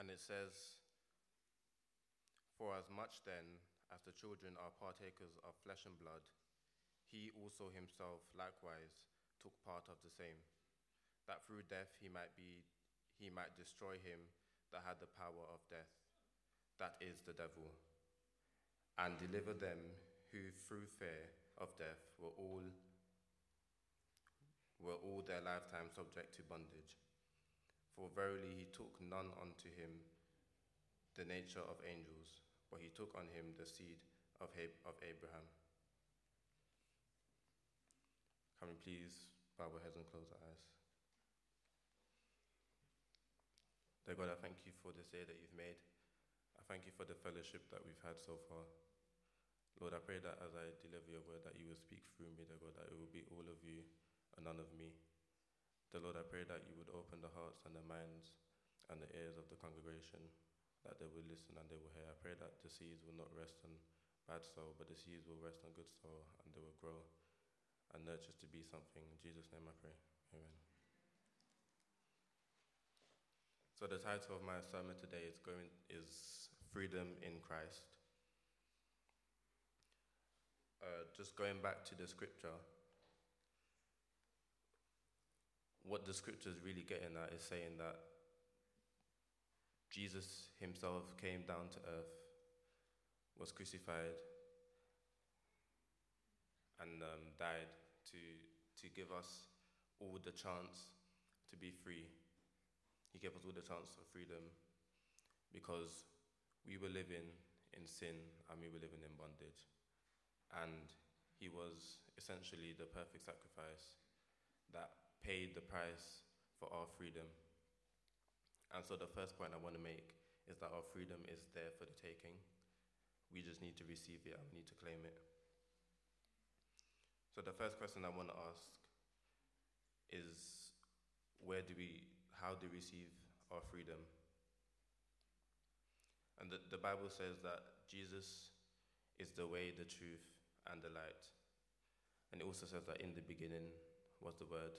And it says, For as much then as the children are partakers of flesh and blood, he also himself likewise took part of the same, that through death he might be he might destroy him that had the power of death, that is the devil, and deliver them who through fear of death were all were all their lifetime subject to bondage. For verily he took none unto him the nature of angels, but he took on him the seed of, Abraham. Can we please bow our heads and close our eyes? Dear God, I thank you for this day that you've made. I thank you for the fellowship that we've had so far. Lord, I pray that as I deliver your word, that you will speak through me, dear God, that it will be all of you and none of me. Dear Lord, I pray that you would open the hearts and the minds and the ears of the congregation, that they will listen and they will hear. I pray that the seeds will not rest on bad soil, but the seeds will rest on good soil and they will grow and nurture to be something. In Jesus' name I pray. Amen. So the title of my sermon today is going is freedom in Christ. Uh, just going back to the scripture, what the scripture is really getting at is saying that Jesus himself came down to earth, was crucified, and um, died to, to give us all the chance to be free he gave us all the chance of freedom because we were living in sin and we were living in bondage. And He was essentially the perfect sacrifice that paid the price for our freedom. And so, the first point I want to make is that our freedom is there for the taking. We just need to receive it and we need to claim it. So, the first question I want to ask is where do we, how do we receive our freedom? And the, the Bible says that Jesus is the way, the truth, and the light. And it also says that in the beginning was the Word,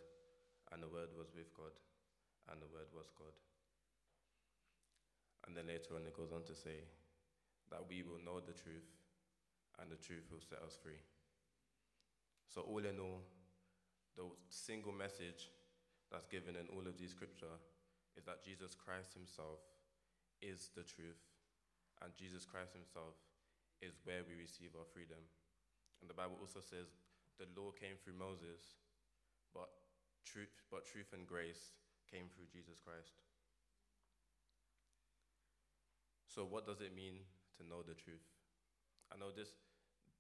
and the Word was with God, and the Word was God. And then later on, it goes on to say that we will know the truth, and the truth will set us free. So, all in all, the single message that's given in all of these scripture is that Jesus Christ himself is the truth, and Jesus Christ himself is where we receive our freedom. And the Bible also says the law came through Moses, but truth, but truth and grace came through Jesus Christ. So, what does it mean to know the truth? I know this,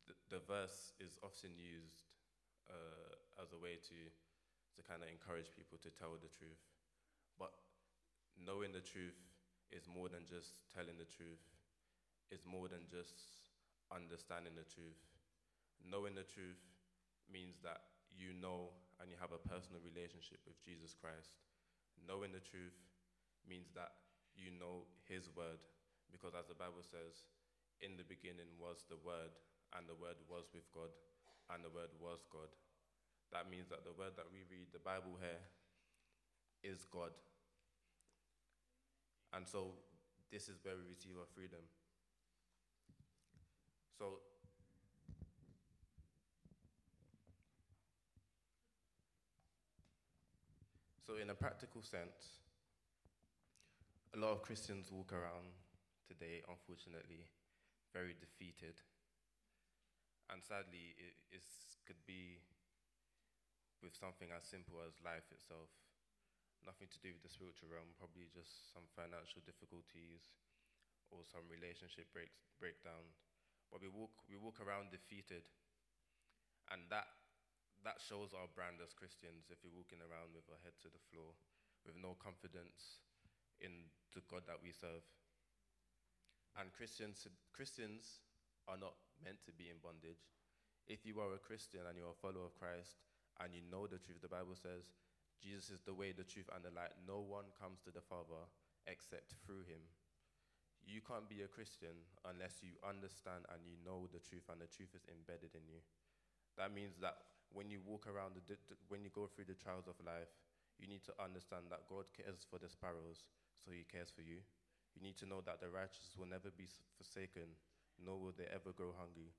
the, the verse is often used uh, as a way to to kind of encourage people to tell the truth. But knowing the truth is more than just telling the truth, it's more than just understanding the truth. Knowing the truth means that you know and you have a personal relationship with Jesus Christ. Knowing the truth means that you know His word, because as the Bible says, in the beginning was the Word, and the Word was with God, and the Word was God. That means that the word that we read, the Bible here, is God. And so this is where we receive our freedom. So So in a practical sense, a lot of Christians walk around today, unfortunately, very defeated. And sadly, it could be with something as simple as life itself. Nothing to do with the spiritual realm, probably just some financial difficulties or some relationship breaks, breakdown. But we walk, we walk around defeated. And that, that shows our brand as Christians if we're walking around with our head to the floor, with no confidence in the God that we serve. And Christians, Christians are not meant to be in bondage. If you are a Christian and you're a follower of Christ, and you know the truth, the Bible says Jesus is the way, the truth, and the light. No one comes to the Father except through him. You can't be a Christian unless you understand and you know the truth, and the truth is embedded in you. That means that when you walk around, the, when you go through the trials of life, you need to understand that God cares for the sparrows, so He cares for you. You need to know that the righteous will never be forsaken, nor will they ever grow hungry.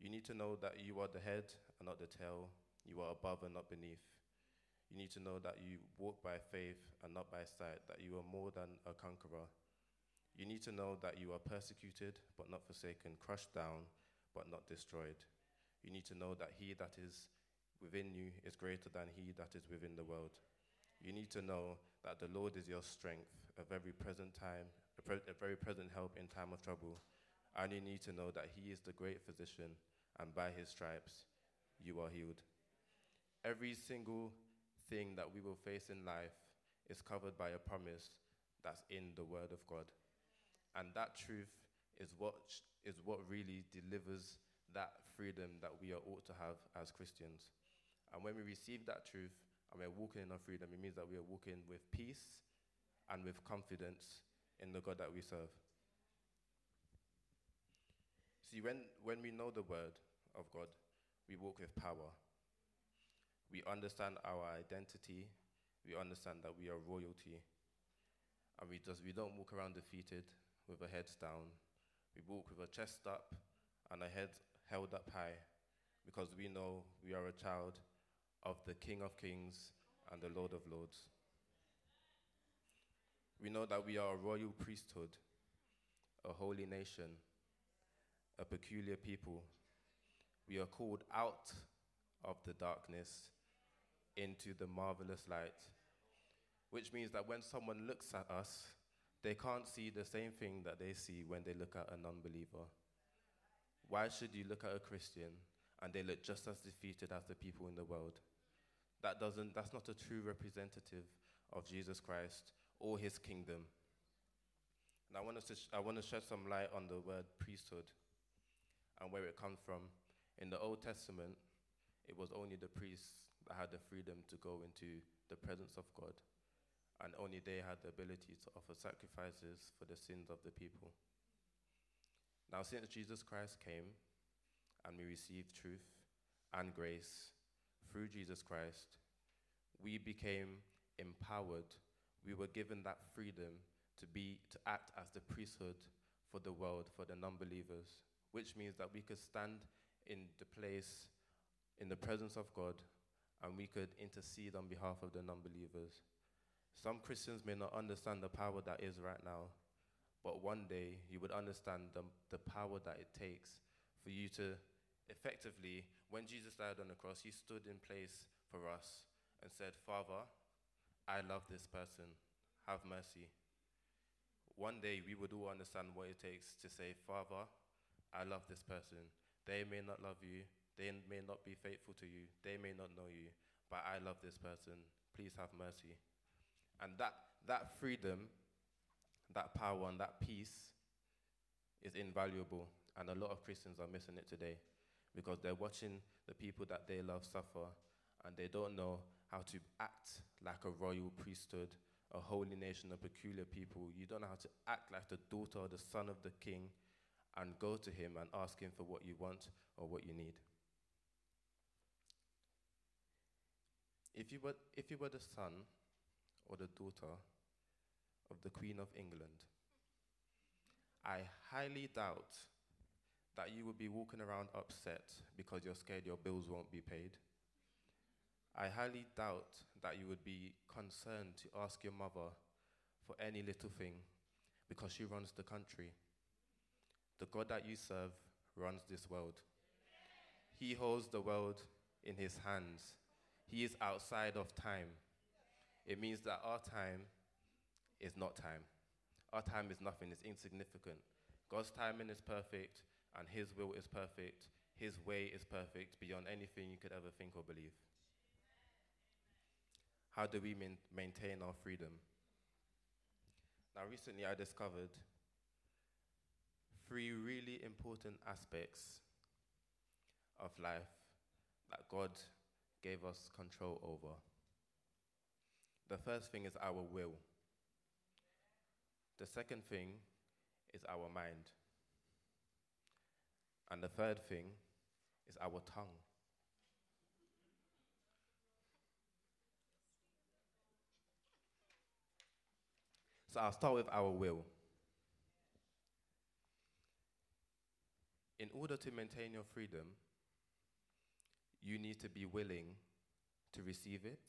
You need to know that you are the head and not the tail, you are above and not beneath. You need to know that you walk by faith and not by sight, that you are more than a conqueror. You need to know that you are persecuted but not forsaken, crushed down but not destroyed. You need to know that he that is within you is greater than he that is within the world. You need to know that the Lord is your strength, a very present time, a, pre- a very present help in time of trouble. And you need to know that he is the great physician and by his stripes you are healed. Every single thing that we will face in life is covered by a promise that's in the Word of God. And that truth is what, is what really delivers that freedom that we are ought to have as Christians. And when we receive that truth and we're walking in our freedom, it means that we are walking with peace and with confidence in the God that we serve. See, when, when we know the Word, of God, we walk with power. We understand our identity. We understand that we are royalty. And we, just, we don't walk around defeated with our heads down. We walk with our chest up and our heads held up high because we know we are a child of the King of Kings and the Lord of Lords. We know that we are a royal priesthood, a holy nation, a peculiar people we are called out of the darkness into the marvelous light, which means that when someone looks at us, they can't see the same thing that they see when they look at a non believer. Why should you look at a Christian and they look just as defeated as the people in the world? That doesn't, that's not a true representative of Jesus Christ or his kingdom. And I want, us to sh- I want to shed some light on the word priesthood and where it comes from in the Old Testament, it was only the priests that had the freedom to go into the presence of God, and only they had the ability to offer sacrifices for the sins of the people. Now, since Jesus Christ came and we received truth and grace through Jesus Christ, we became empowered. We were given that freedom to be to act as the priesthood for the world, for the non-believers, which means that we could stand in the place, in the presence of God, and we could intercede on behalf of the non believers. Some Christians may not understand the power that is right now, but one day you would understand the, the power that it takes for you to effectively, when Jesus died on the cross, he stood in place for us and said, Father, I love this person, have mercy. One day we would all understand what it takes to say, Father, I love this person, they may not love you. They may not be faithful to you. They may not know you. But I love this person. Please have mercy. And that, that freedom, that power, and that peace is invaluable. And a lot of Christians are missing it today because they're watching the people that they love suffer and they don't know how to act like a royal priesthood, a holy nation, a peculiar people. You don't know how to act like the daughter or the son of the king and go to Him and ask Him for what you want or what you need. If you were, if you were the son or the daughter of the Queen of England, I highly doubt that you would be walking around upset because you're scared your bills won't be paid. I highly doubt that you would be concerned to ask your mother for any little thing because she runs the country. The God that you serve runs this world. He holds the world in his hands. He is outside of time. It means that our time is not time. Our time is nothing, it's insignificant. God's timing is perfect, and his will is perfect. His way is perfect beyond anything you could ever think or believe. How do we main- maintain our freedom? Now, recently I discovered three really important aspects of life that God gave us control over. The first thing is our will. The second thing is our mind. And the third thing is our tongue. So I'll start with our will. In order to maintain your freedom, you need to be willing to receive it.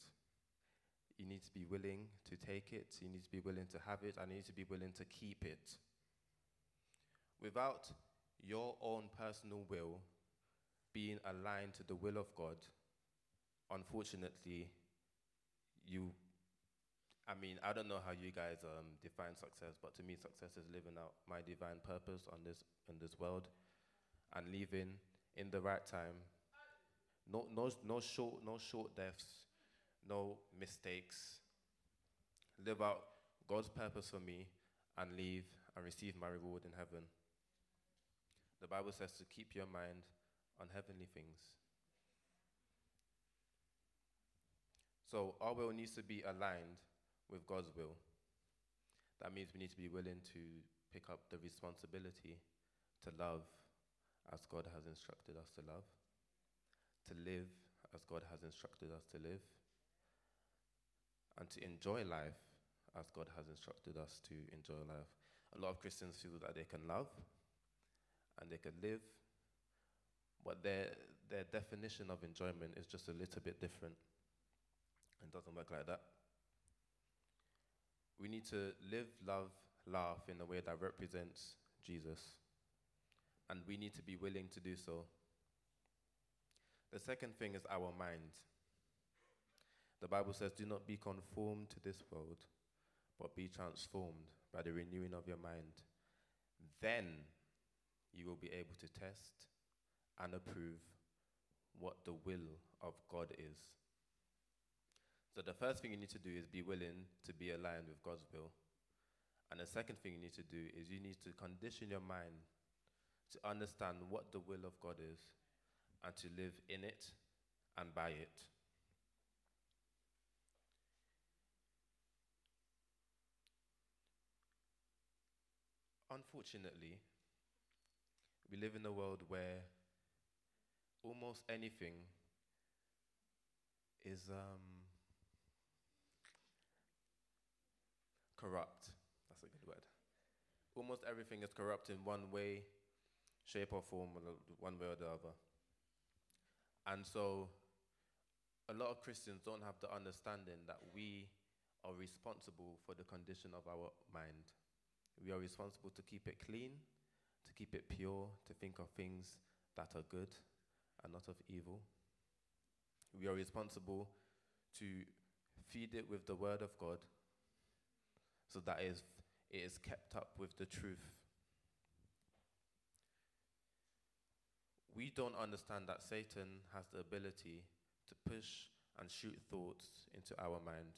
You need to be willing to take it. You need to be willing to have it. And you need to be willing to keep it. Without your own personal will being aligned to the will of God, unfortunately, you. I mean, I don't know how you guys um, define success, but to me, success is living out my divine purpose on this in this world, and leaving in the right time. No, no, no short, no short deaths, no mistakes. Live out God's purpose for me, and leave and receive my reward in heaven. The Bible says to keep your mind on heavenly things. So our will needs to be aligned with God's will. That means we need to be willing to pick up the responsibility to love as God has instructed us to love, to live as God has instructed us to live, and to enjoy life as God has instructed us to enjoy life. A lot of Christians feel that they can love and they can live but their, their definition of enjoyment is just a little bit different. and doesn't work like that. We need to live, love, laugh in a way that represents Jesus. And we need to be willing to do so. The second thing is our mind. The Bible says, Do not be conformed to this world, but be transformed by the renewing of your mind. Then you will be able to test and approve what the will of God is. So the first thing you need to do is be willing to be aligned with God's will. And the second thing you need to do is you need to condition your mind to understand what the will of God is and to live in it and by it. Unfortunately, we live in a world where almost anything is um, corrupt. That's a good word. Almost everything is corrupt in one way, shape, or form, one way or the other. And so, a lot of Christians don't have the understanding that we are responsible for the condition of our mind. We are responsible to keep it clean, to keep it pure, to think of things that are good, and not of evil. We are responsible to feed it with the word of God so that it is, it is kept up with the truth. We don't understand that Satan has the ability to push and shoot thoughts into our mind.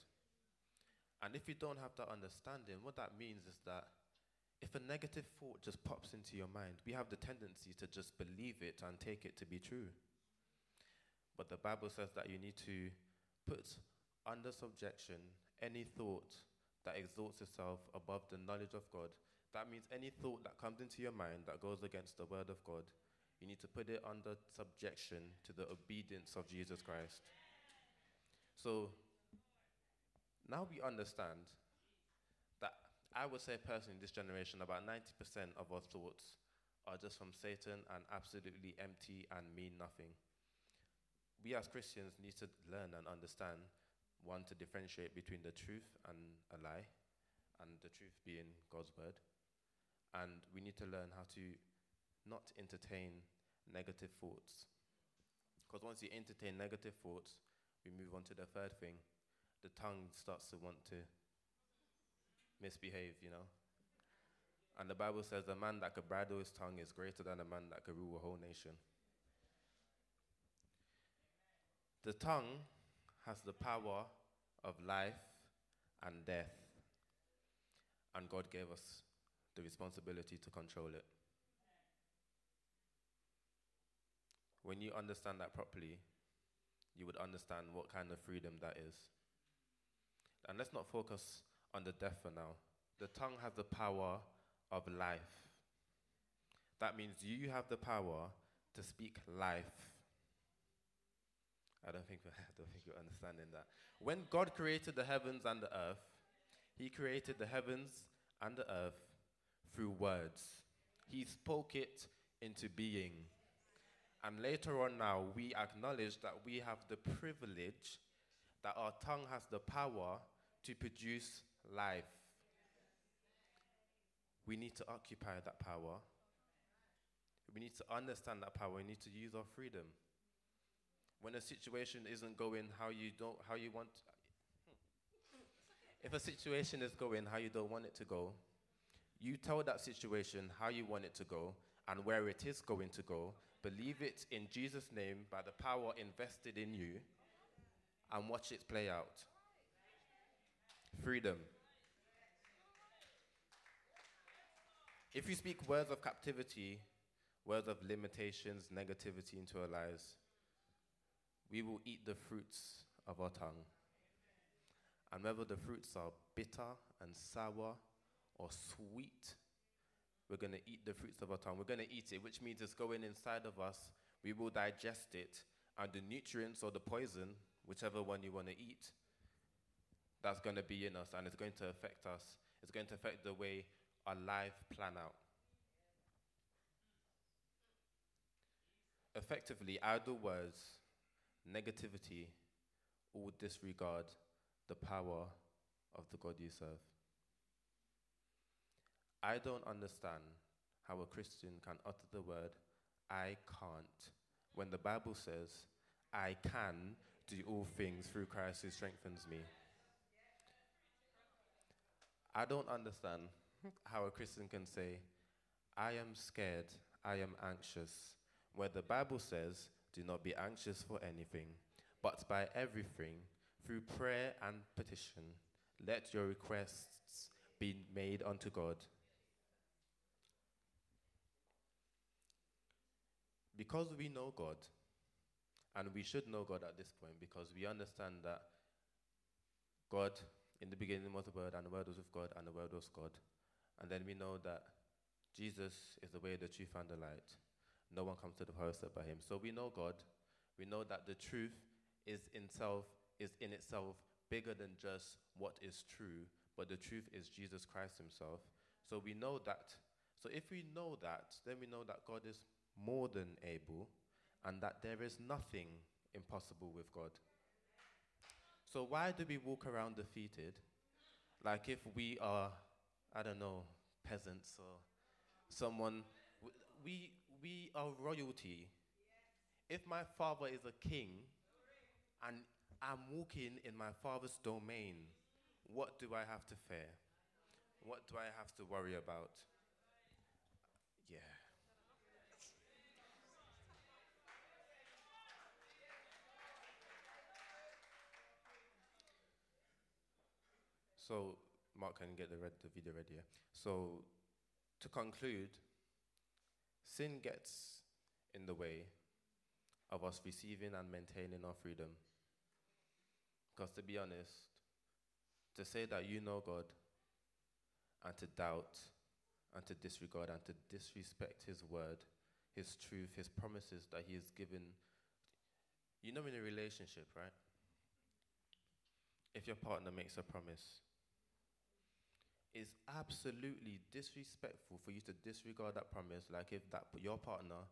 And if you don't have that understanding, what that means is that if a negative thought just pops into your mind, we have the tendency to just believe it and take it to be true. But the Bible says that you need to put under subjection any thought that exalts itself above the knowledge of God. That means any thought that comes into your mind that goes against the word of God, you need to put it under subjection to the obedience of Jesus Christ. So now we understand I would say personally in this generation, about 90% of our thoughts are just from Satan and absolutely empty and mean nothing. We as Christians need to learn and understand one, to differentiate between the truth and a lie, and the truth being God's word. And we need to learn how to not entertain negative thoughts. Because once you entertain negative thoughts, we move on to the third thing. The tongue starts to want to misbehave, you know. And the Bible says a man that could bridle his tongue is greater than a man that could rule a whole nation. The tongue has the power of life and death, and God gave us the responsibility to control it. When you understand that properly, you would understand what kind of freedom that is. And let's not focus on the deaf for now. The tongue has the power of life. That means you have the power to speak life. I don't think I don't think you're understanding that. When God created the heavens and the earth, He created the heavens and the earth through words. He spoke it into being. And later on now, we acknowledge that we have the privilege that our tongue has the power to produce life. We need to occupy that power. We need to understand that power. We need to use our freedom. When a situation isn't going how you don't how you want if a situation is going how you don't want it to go, you tell that situation how you want it to go and where it is going to go. Believe it in Jesus' name by the power invested in you and watch it play out. Freedom. If you speak words of captivity, words of limitations, negativity into our lives, we will eat the fruits of our tongue. And whether the fruits are bitter and sour or sweet, we're going to eat the fruits of our tongue. We're going to eat it, which means it's going inside of us. We will digest it. And the nutrients or the poison, whichever one you want to eat, that's going to be in us and it's going to affect us. It's going to affect the way our life plan out. Effectively, idle words, negativity, all disregard the power of the God you serve. I don't understand how a Christian can utter the word, I can't, when the Bible says, I can do all things through Christ who strengthens me. I don't understand how a Christian can say, I am scared, I am anxious, where the Bible says, do not be anxious for anything, but by everything, through prayer and petition, let your requests be made unto God. Because we know God, and we should know God at this point because we understand that God, in the beginning was the Word, and the Word was with God, and the Word was God. And then we know that Jesus is the way, the truth, and the light. No one comes to the Father except by Him. So we know God. We know that the truth is in itself, is in itself bigger than just what is true, but the truth is Jesus Christ Himself. So we know that. So if we know that, then we know that God is more than able and that there is nothing impossible with God. So why do we walk around defeated? Like if we are, I don't know, peasants or someone, we, we are royalty. If my father is a king and I'm walking in my father's domain, what do I have to fear? What do I have to worry about? Yeah. So, Mark can get the, red, the video ready. Yeah? So, to conclude, sin gets in the way of us receiving and maintaining our freedom. Because to be honest, to say that you know God and to doubt and to disregard and to disrespect His word, His truth, His promises that He has given. You know, in a relationship, right? If your partner makes a promise it's absolutely disrespectful for you to disregard that promise, like if that your partner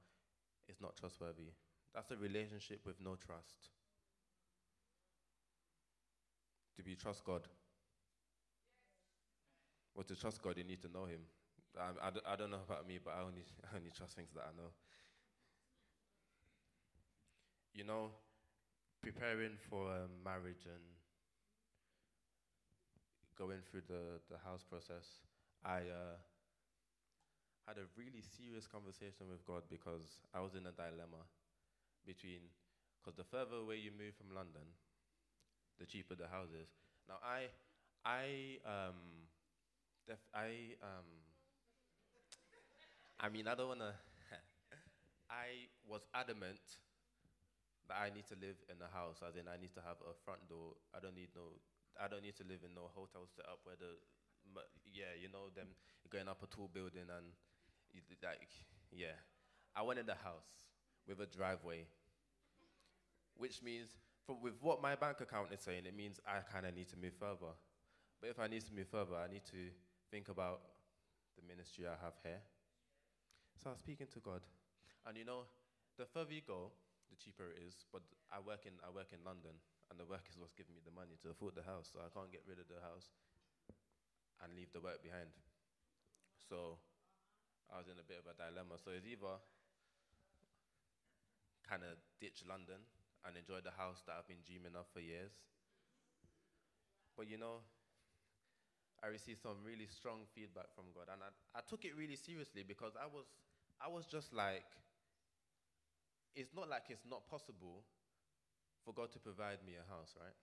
is not trustworthy. That's a relationship with no trust. Do we trust God? Well, to trust God, you need to know Him. I, don't know about me, but I only, I only trust things that I know. You know, preparing for a marriage and going through the, the house process, I uh, had a really serious conversation with God because I was in a dilemma between, because the further away you move from London, the cheaper the houses. Now I, I, um, def- I, um, I mean I don't wanna. I was adamant that I need to live in a house, as in I need to have a front door. I don't need no I don't need to live in no hotel set up where the, yeah, you know, them going up a tall building and like, yeah. I wanted a the house with a driveway, which means, from, with what my bank account is saying, it means I kind of need to move further. But if I need to move further, I need to think about the ministry I have here, So I was speaking to God, and you know, the further you go, the cheaper it is. But I work in I work in London, and the work is what's giving me the money to afford the house. So I can't get rid of the house and leave the work behind. So I was in a bit of a dilemma. So it's either kind of ditch London and enjoy the house that I've been dreaming of for years. But you know, I received some really strong feedback from God, and I, I took it really seriously because I was, I was just like, it's not like it's not possible for God to provide me a house, right?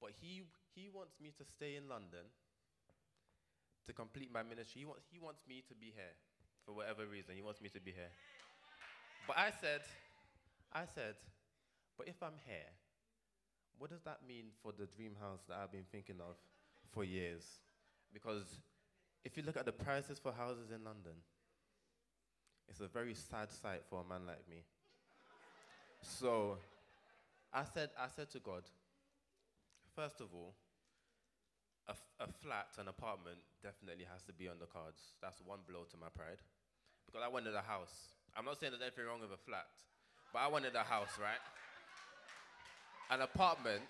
But He, he wants me to stay in London to complete my ministry. He, wants he wants me to be here for whatever reason. He wants me to be here. But I said, I said, but if I'm here, what does that mean for the dream house that I've been thinking of for years? Because if you look at the prices for houses in London, it's a very sad sight for a man like me. So I said, I said to God, first of all, a, f- a flat, an apartment, definitely has to be on the cards. That's one blow to my pride. Because I wanted a house. I'm not saying there's anything wrong with a flat, but I wanted a house, right? An apartment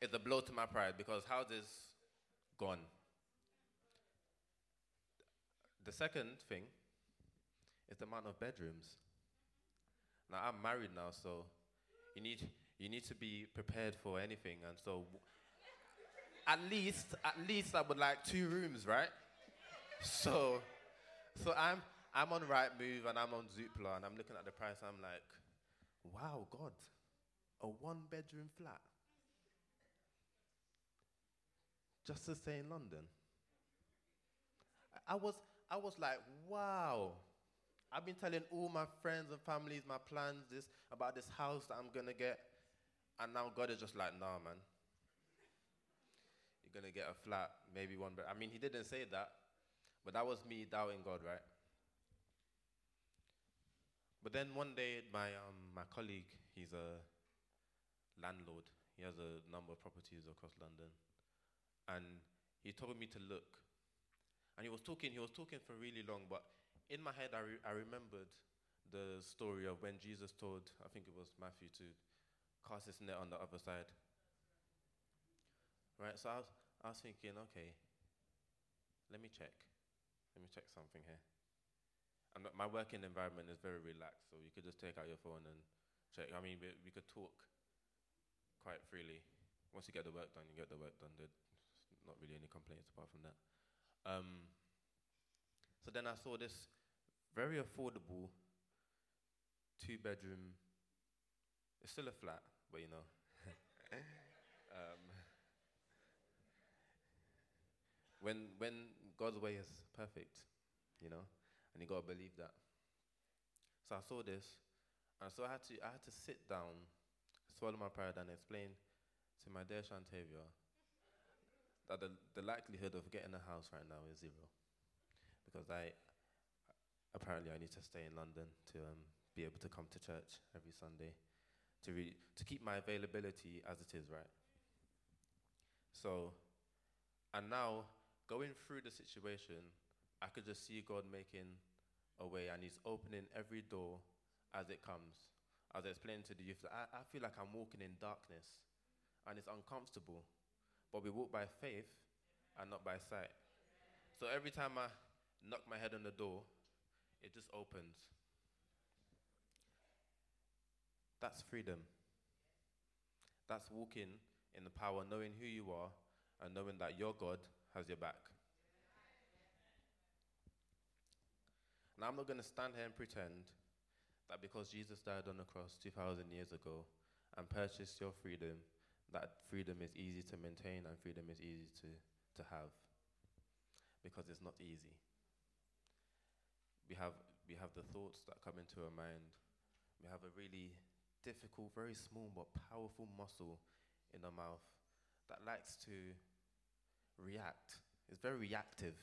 is a blow to my pride because houses gone. The second thing is the amount of bedrooms. Now I'm married now, so you need you need to be prepared for anything, and so at least at least I would like two rooms, right? So so I'm I'm on Rightmove and I'm on Zoopla and I'm looking at the price. I'm like, wow, God, a one bedroom flat. Just to stay in London. I was, I was like, wow. I've been telling all my friends and families my plans this about this house that I'm gonna get, and now God is just like, nah, man. You're gonna get a flat, maybe one bed. I mean, He didn't say that, but that was me doubting God, right? But then one day, my um, my colleague, he's a landlord. He has a number of properties across London. And he told me to look. And he was talking, he was talking for really long, but in my head, I, re- I remembered the story of when Jesus told, I think it was Matthew, to cast his net on the other side. Right? So I was, I was thinking, okay, let me check. Let me check something here. And my working environment is very relaxed, so you could just take out your phone and check. I mean, we, we could talk quite freely. Once you get the work done, you get the work done. There's not really any complaints apart from that. Um, so then I saw this very affordable two bedroom. It's still a flat, but you know. um, when when God's way is perfect, you know, and you gotta believe that. So I saw this, and so I had to I had to sit down swallow my pride and explain to my dear Shantavia that the, the likelihood of getting a house right now is zero. Because I, apparently I need to stay in London to um, be able to come to church every Sunday, to, re- to keep my availability as it is, right? So, and now going through the situation, I could just see God making a way and He's opening every door as it comes. As I explained to the youth I, I feel like I'm walking in darkness and it's uncomfortable. But we walk by faith and not by sight. So every time I knock my head on the door, it just opens. That's freedom. That's walking in the power, knowing who you are and knowing that your God has your back. Now, I'm not going to stand here and pretend that because Jesus died on the cross 2,000 years ago and purchased your freedom, that freedom is easy to maintain and freedom is easy to, to have. Because it's not easy. We have, we have the thoughts that come into our mind. We have a really difficult, very small but powerful muscle in our mouth that likes to react. It's very reactive.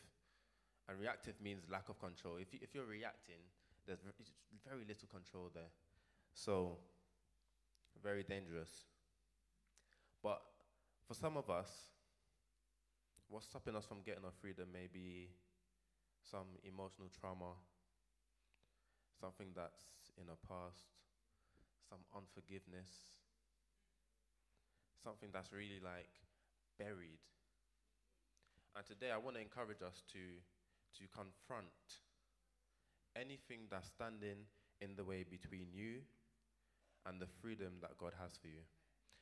And reactive means lack of control. If, if you're reacting, there's very little control there. So, very dangerous. But for some of us, what's stopping us from getting our freedom may be some emotional trauma, something that's in a past, some unforgiveness, something that's really like buried. And today I want to encourage us to, to confront anything that's standing in the way between you and the freedom that God has for you.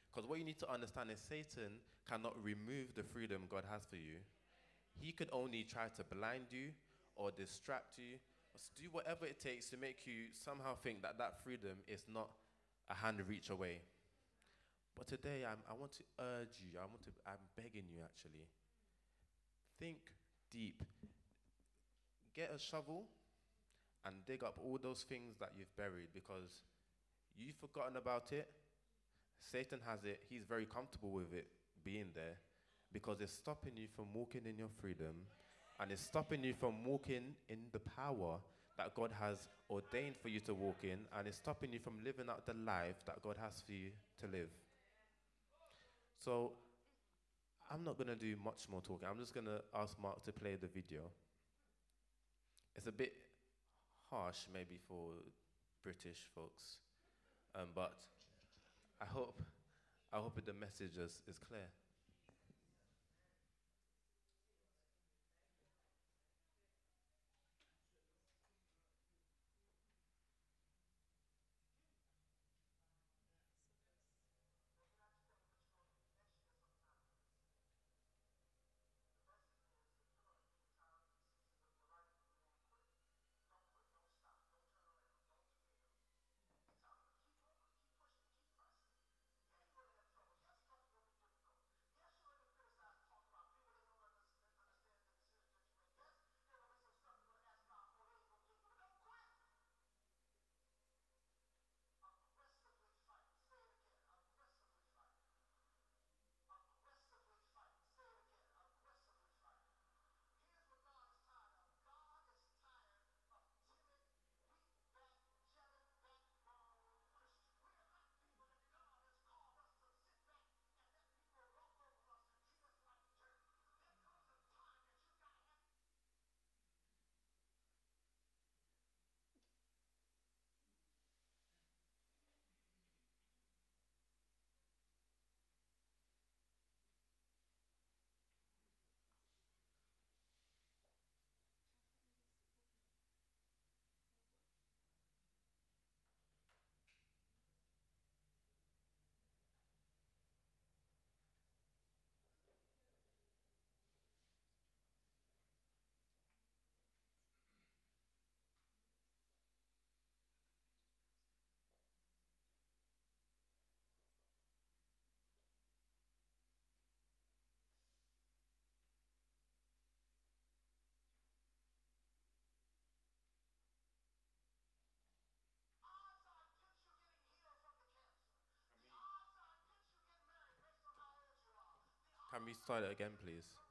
Because what you need to understand is Satan cannot remove the freedom God has for you. He could only try to blind you or distract you do whatever it takes to make you somehow think that that freedom is not a hand reach away. But today I'm, I want to urge you, I want to, I'm begging you actually. Think deep. Get a shovel and dig up all those things that you've buried because you've forgotten about it. Satan has it, he's very comfortable with it being there because it's stopping you from walking in your freedom and it's stopping you from walking in the power that God has ordained for you to walk in, and it's stopping you from living out the life that God has for you to live. So, I'm not going to do much more talking. I'm just going to ask Mark to play the video. It's a bit harsh, maybe, for British folks, um, but I hope, I hope the message is, is clear. We start it again, please?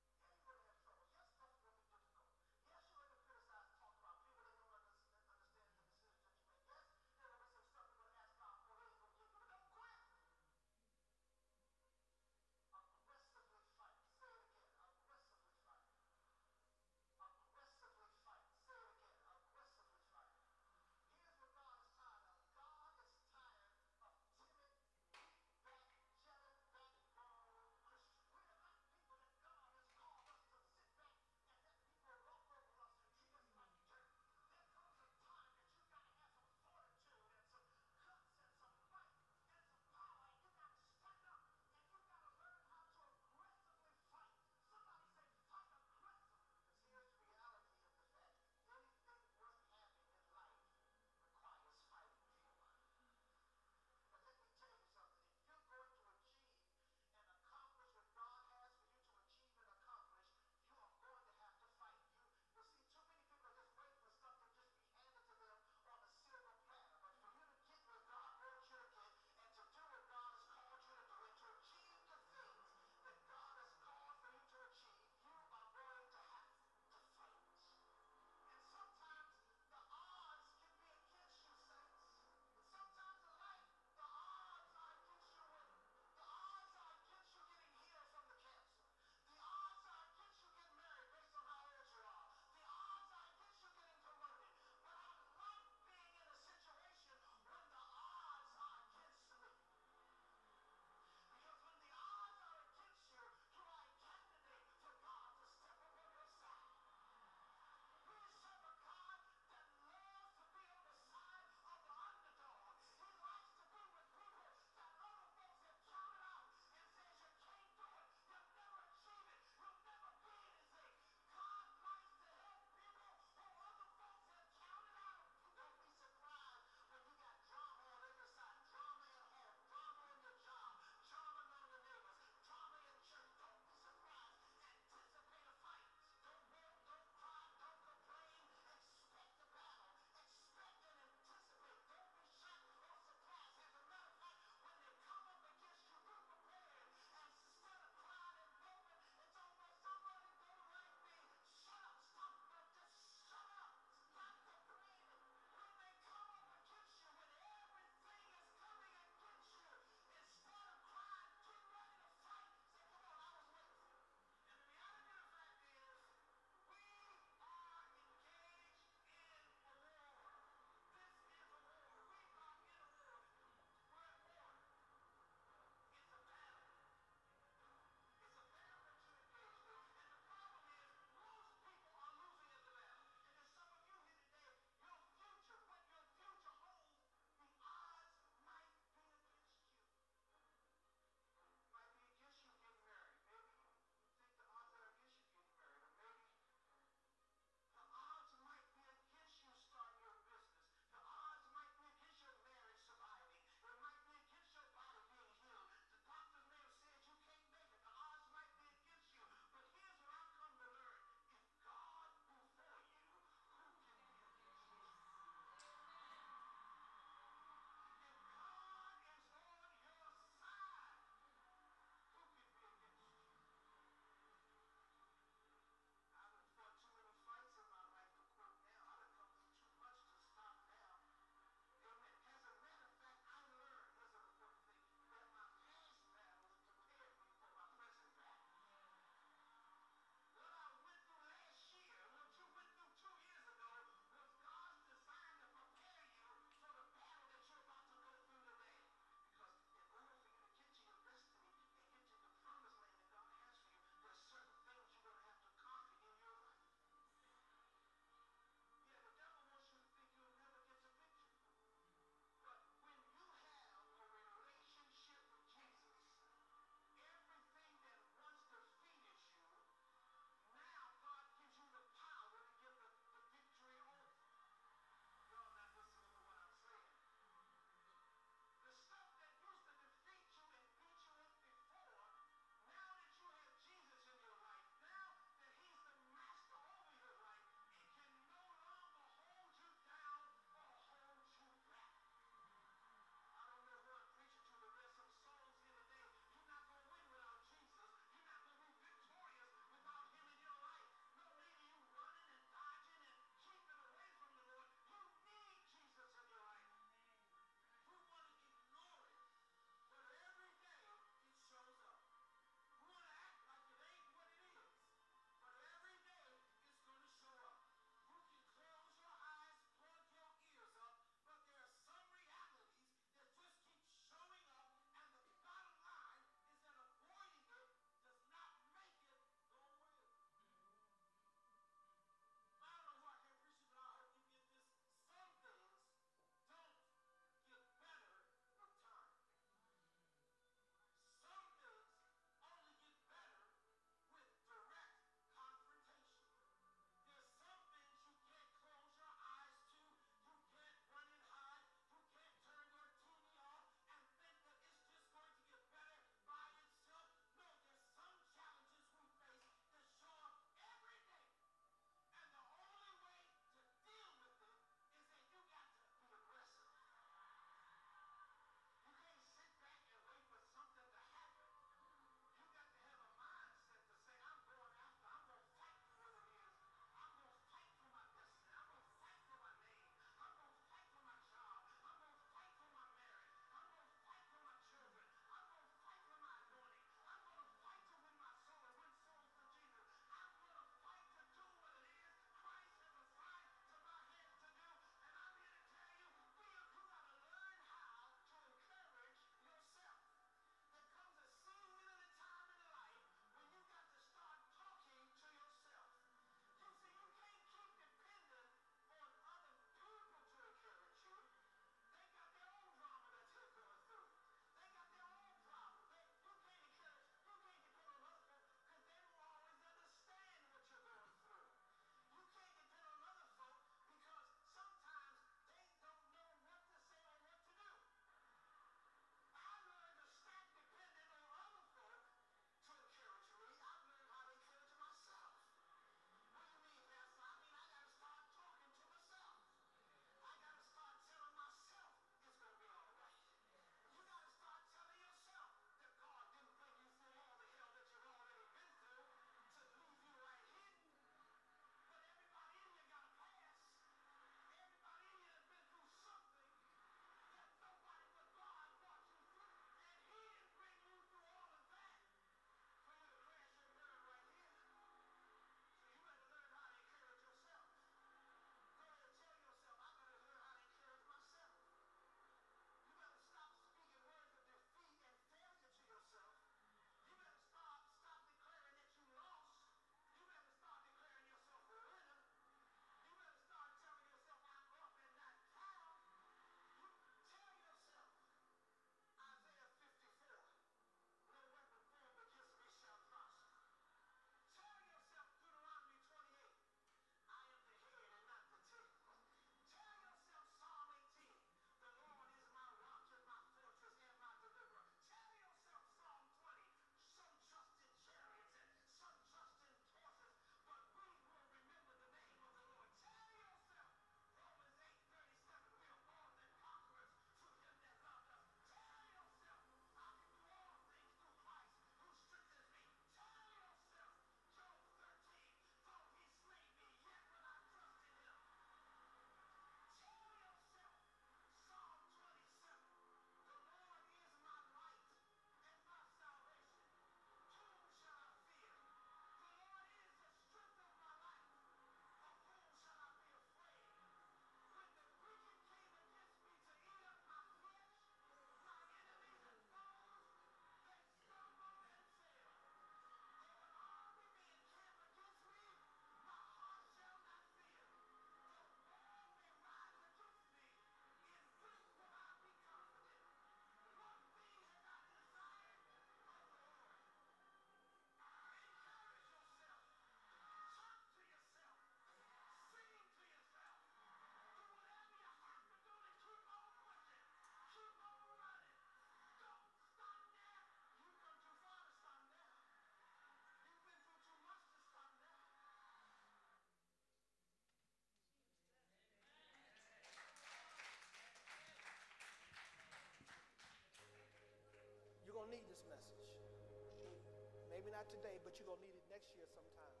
Today, but you're going to need it next year sometime.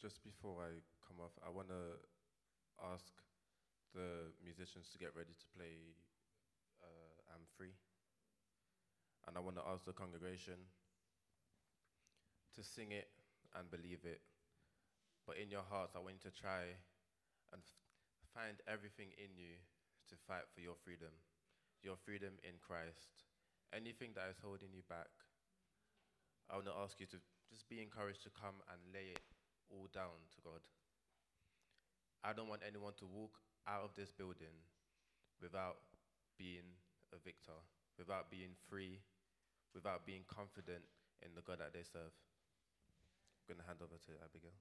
Just before I come off, I want to ask the musicians to get ready to play uh, I'm Free. And I want to ask the congregation to sing it and believe it. But in your hearts, I want you to try and find everything in you to fight for your freedom, your freedom in Christ. Anything that is holding you back, I want to ask you to just be encouraged to come and lay it all down to God. I don't want anyone to walk out of this building without being a victor, without being free, without being confident in the God that they serve. I'm going to hand over to Abigail.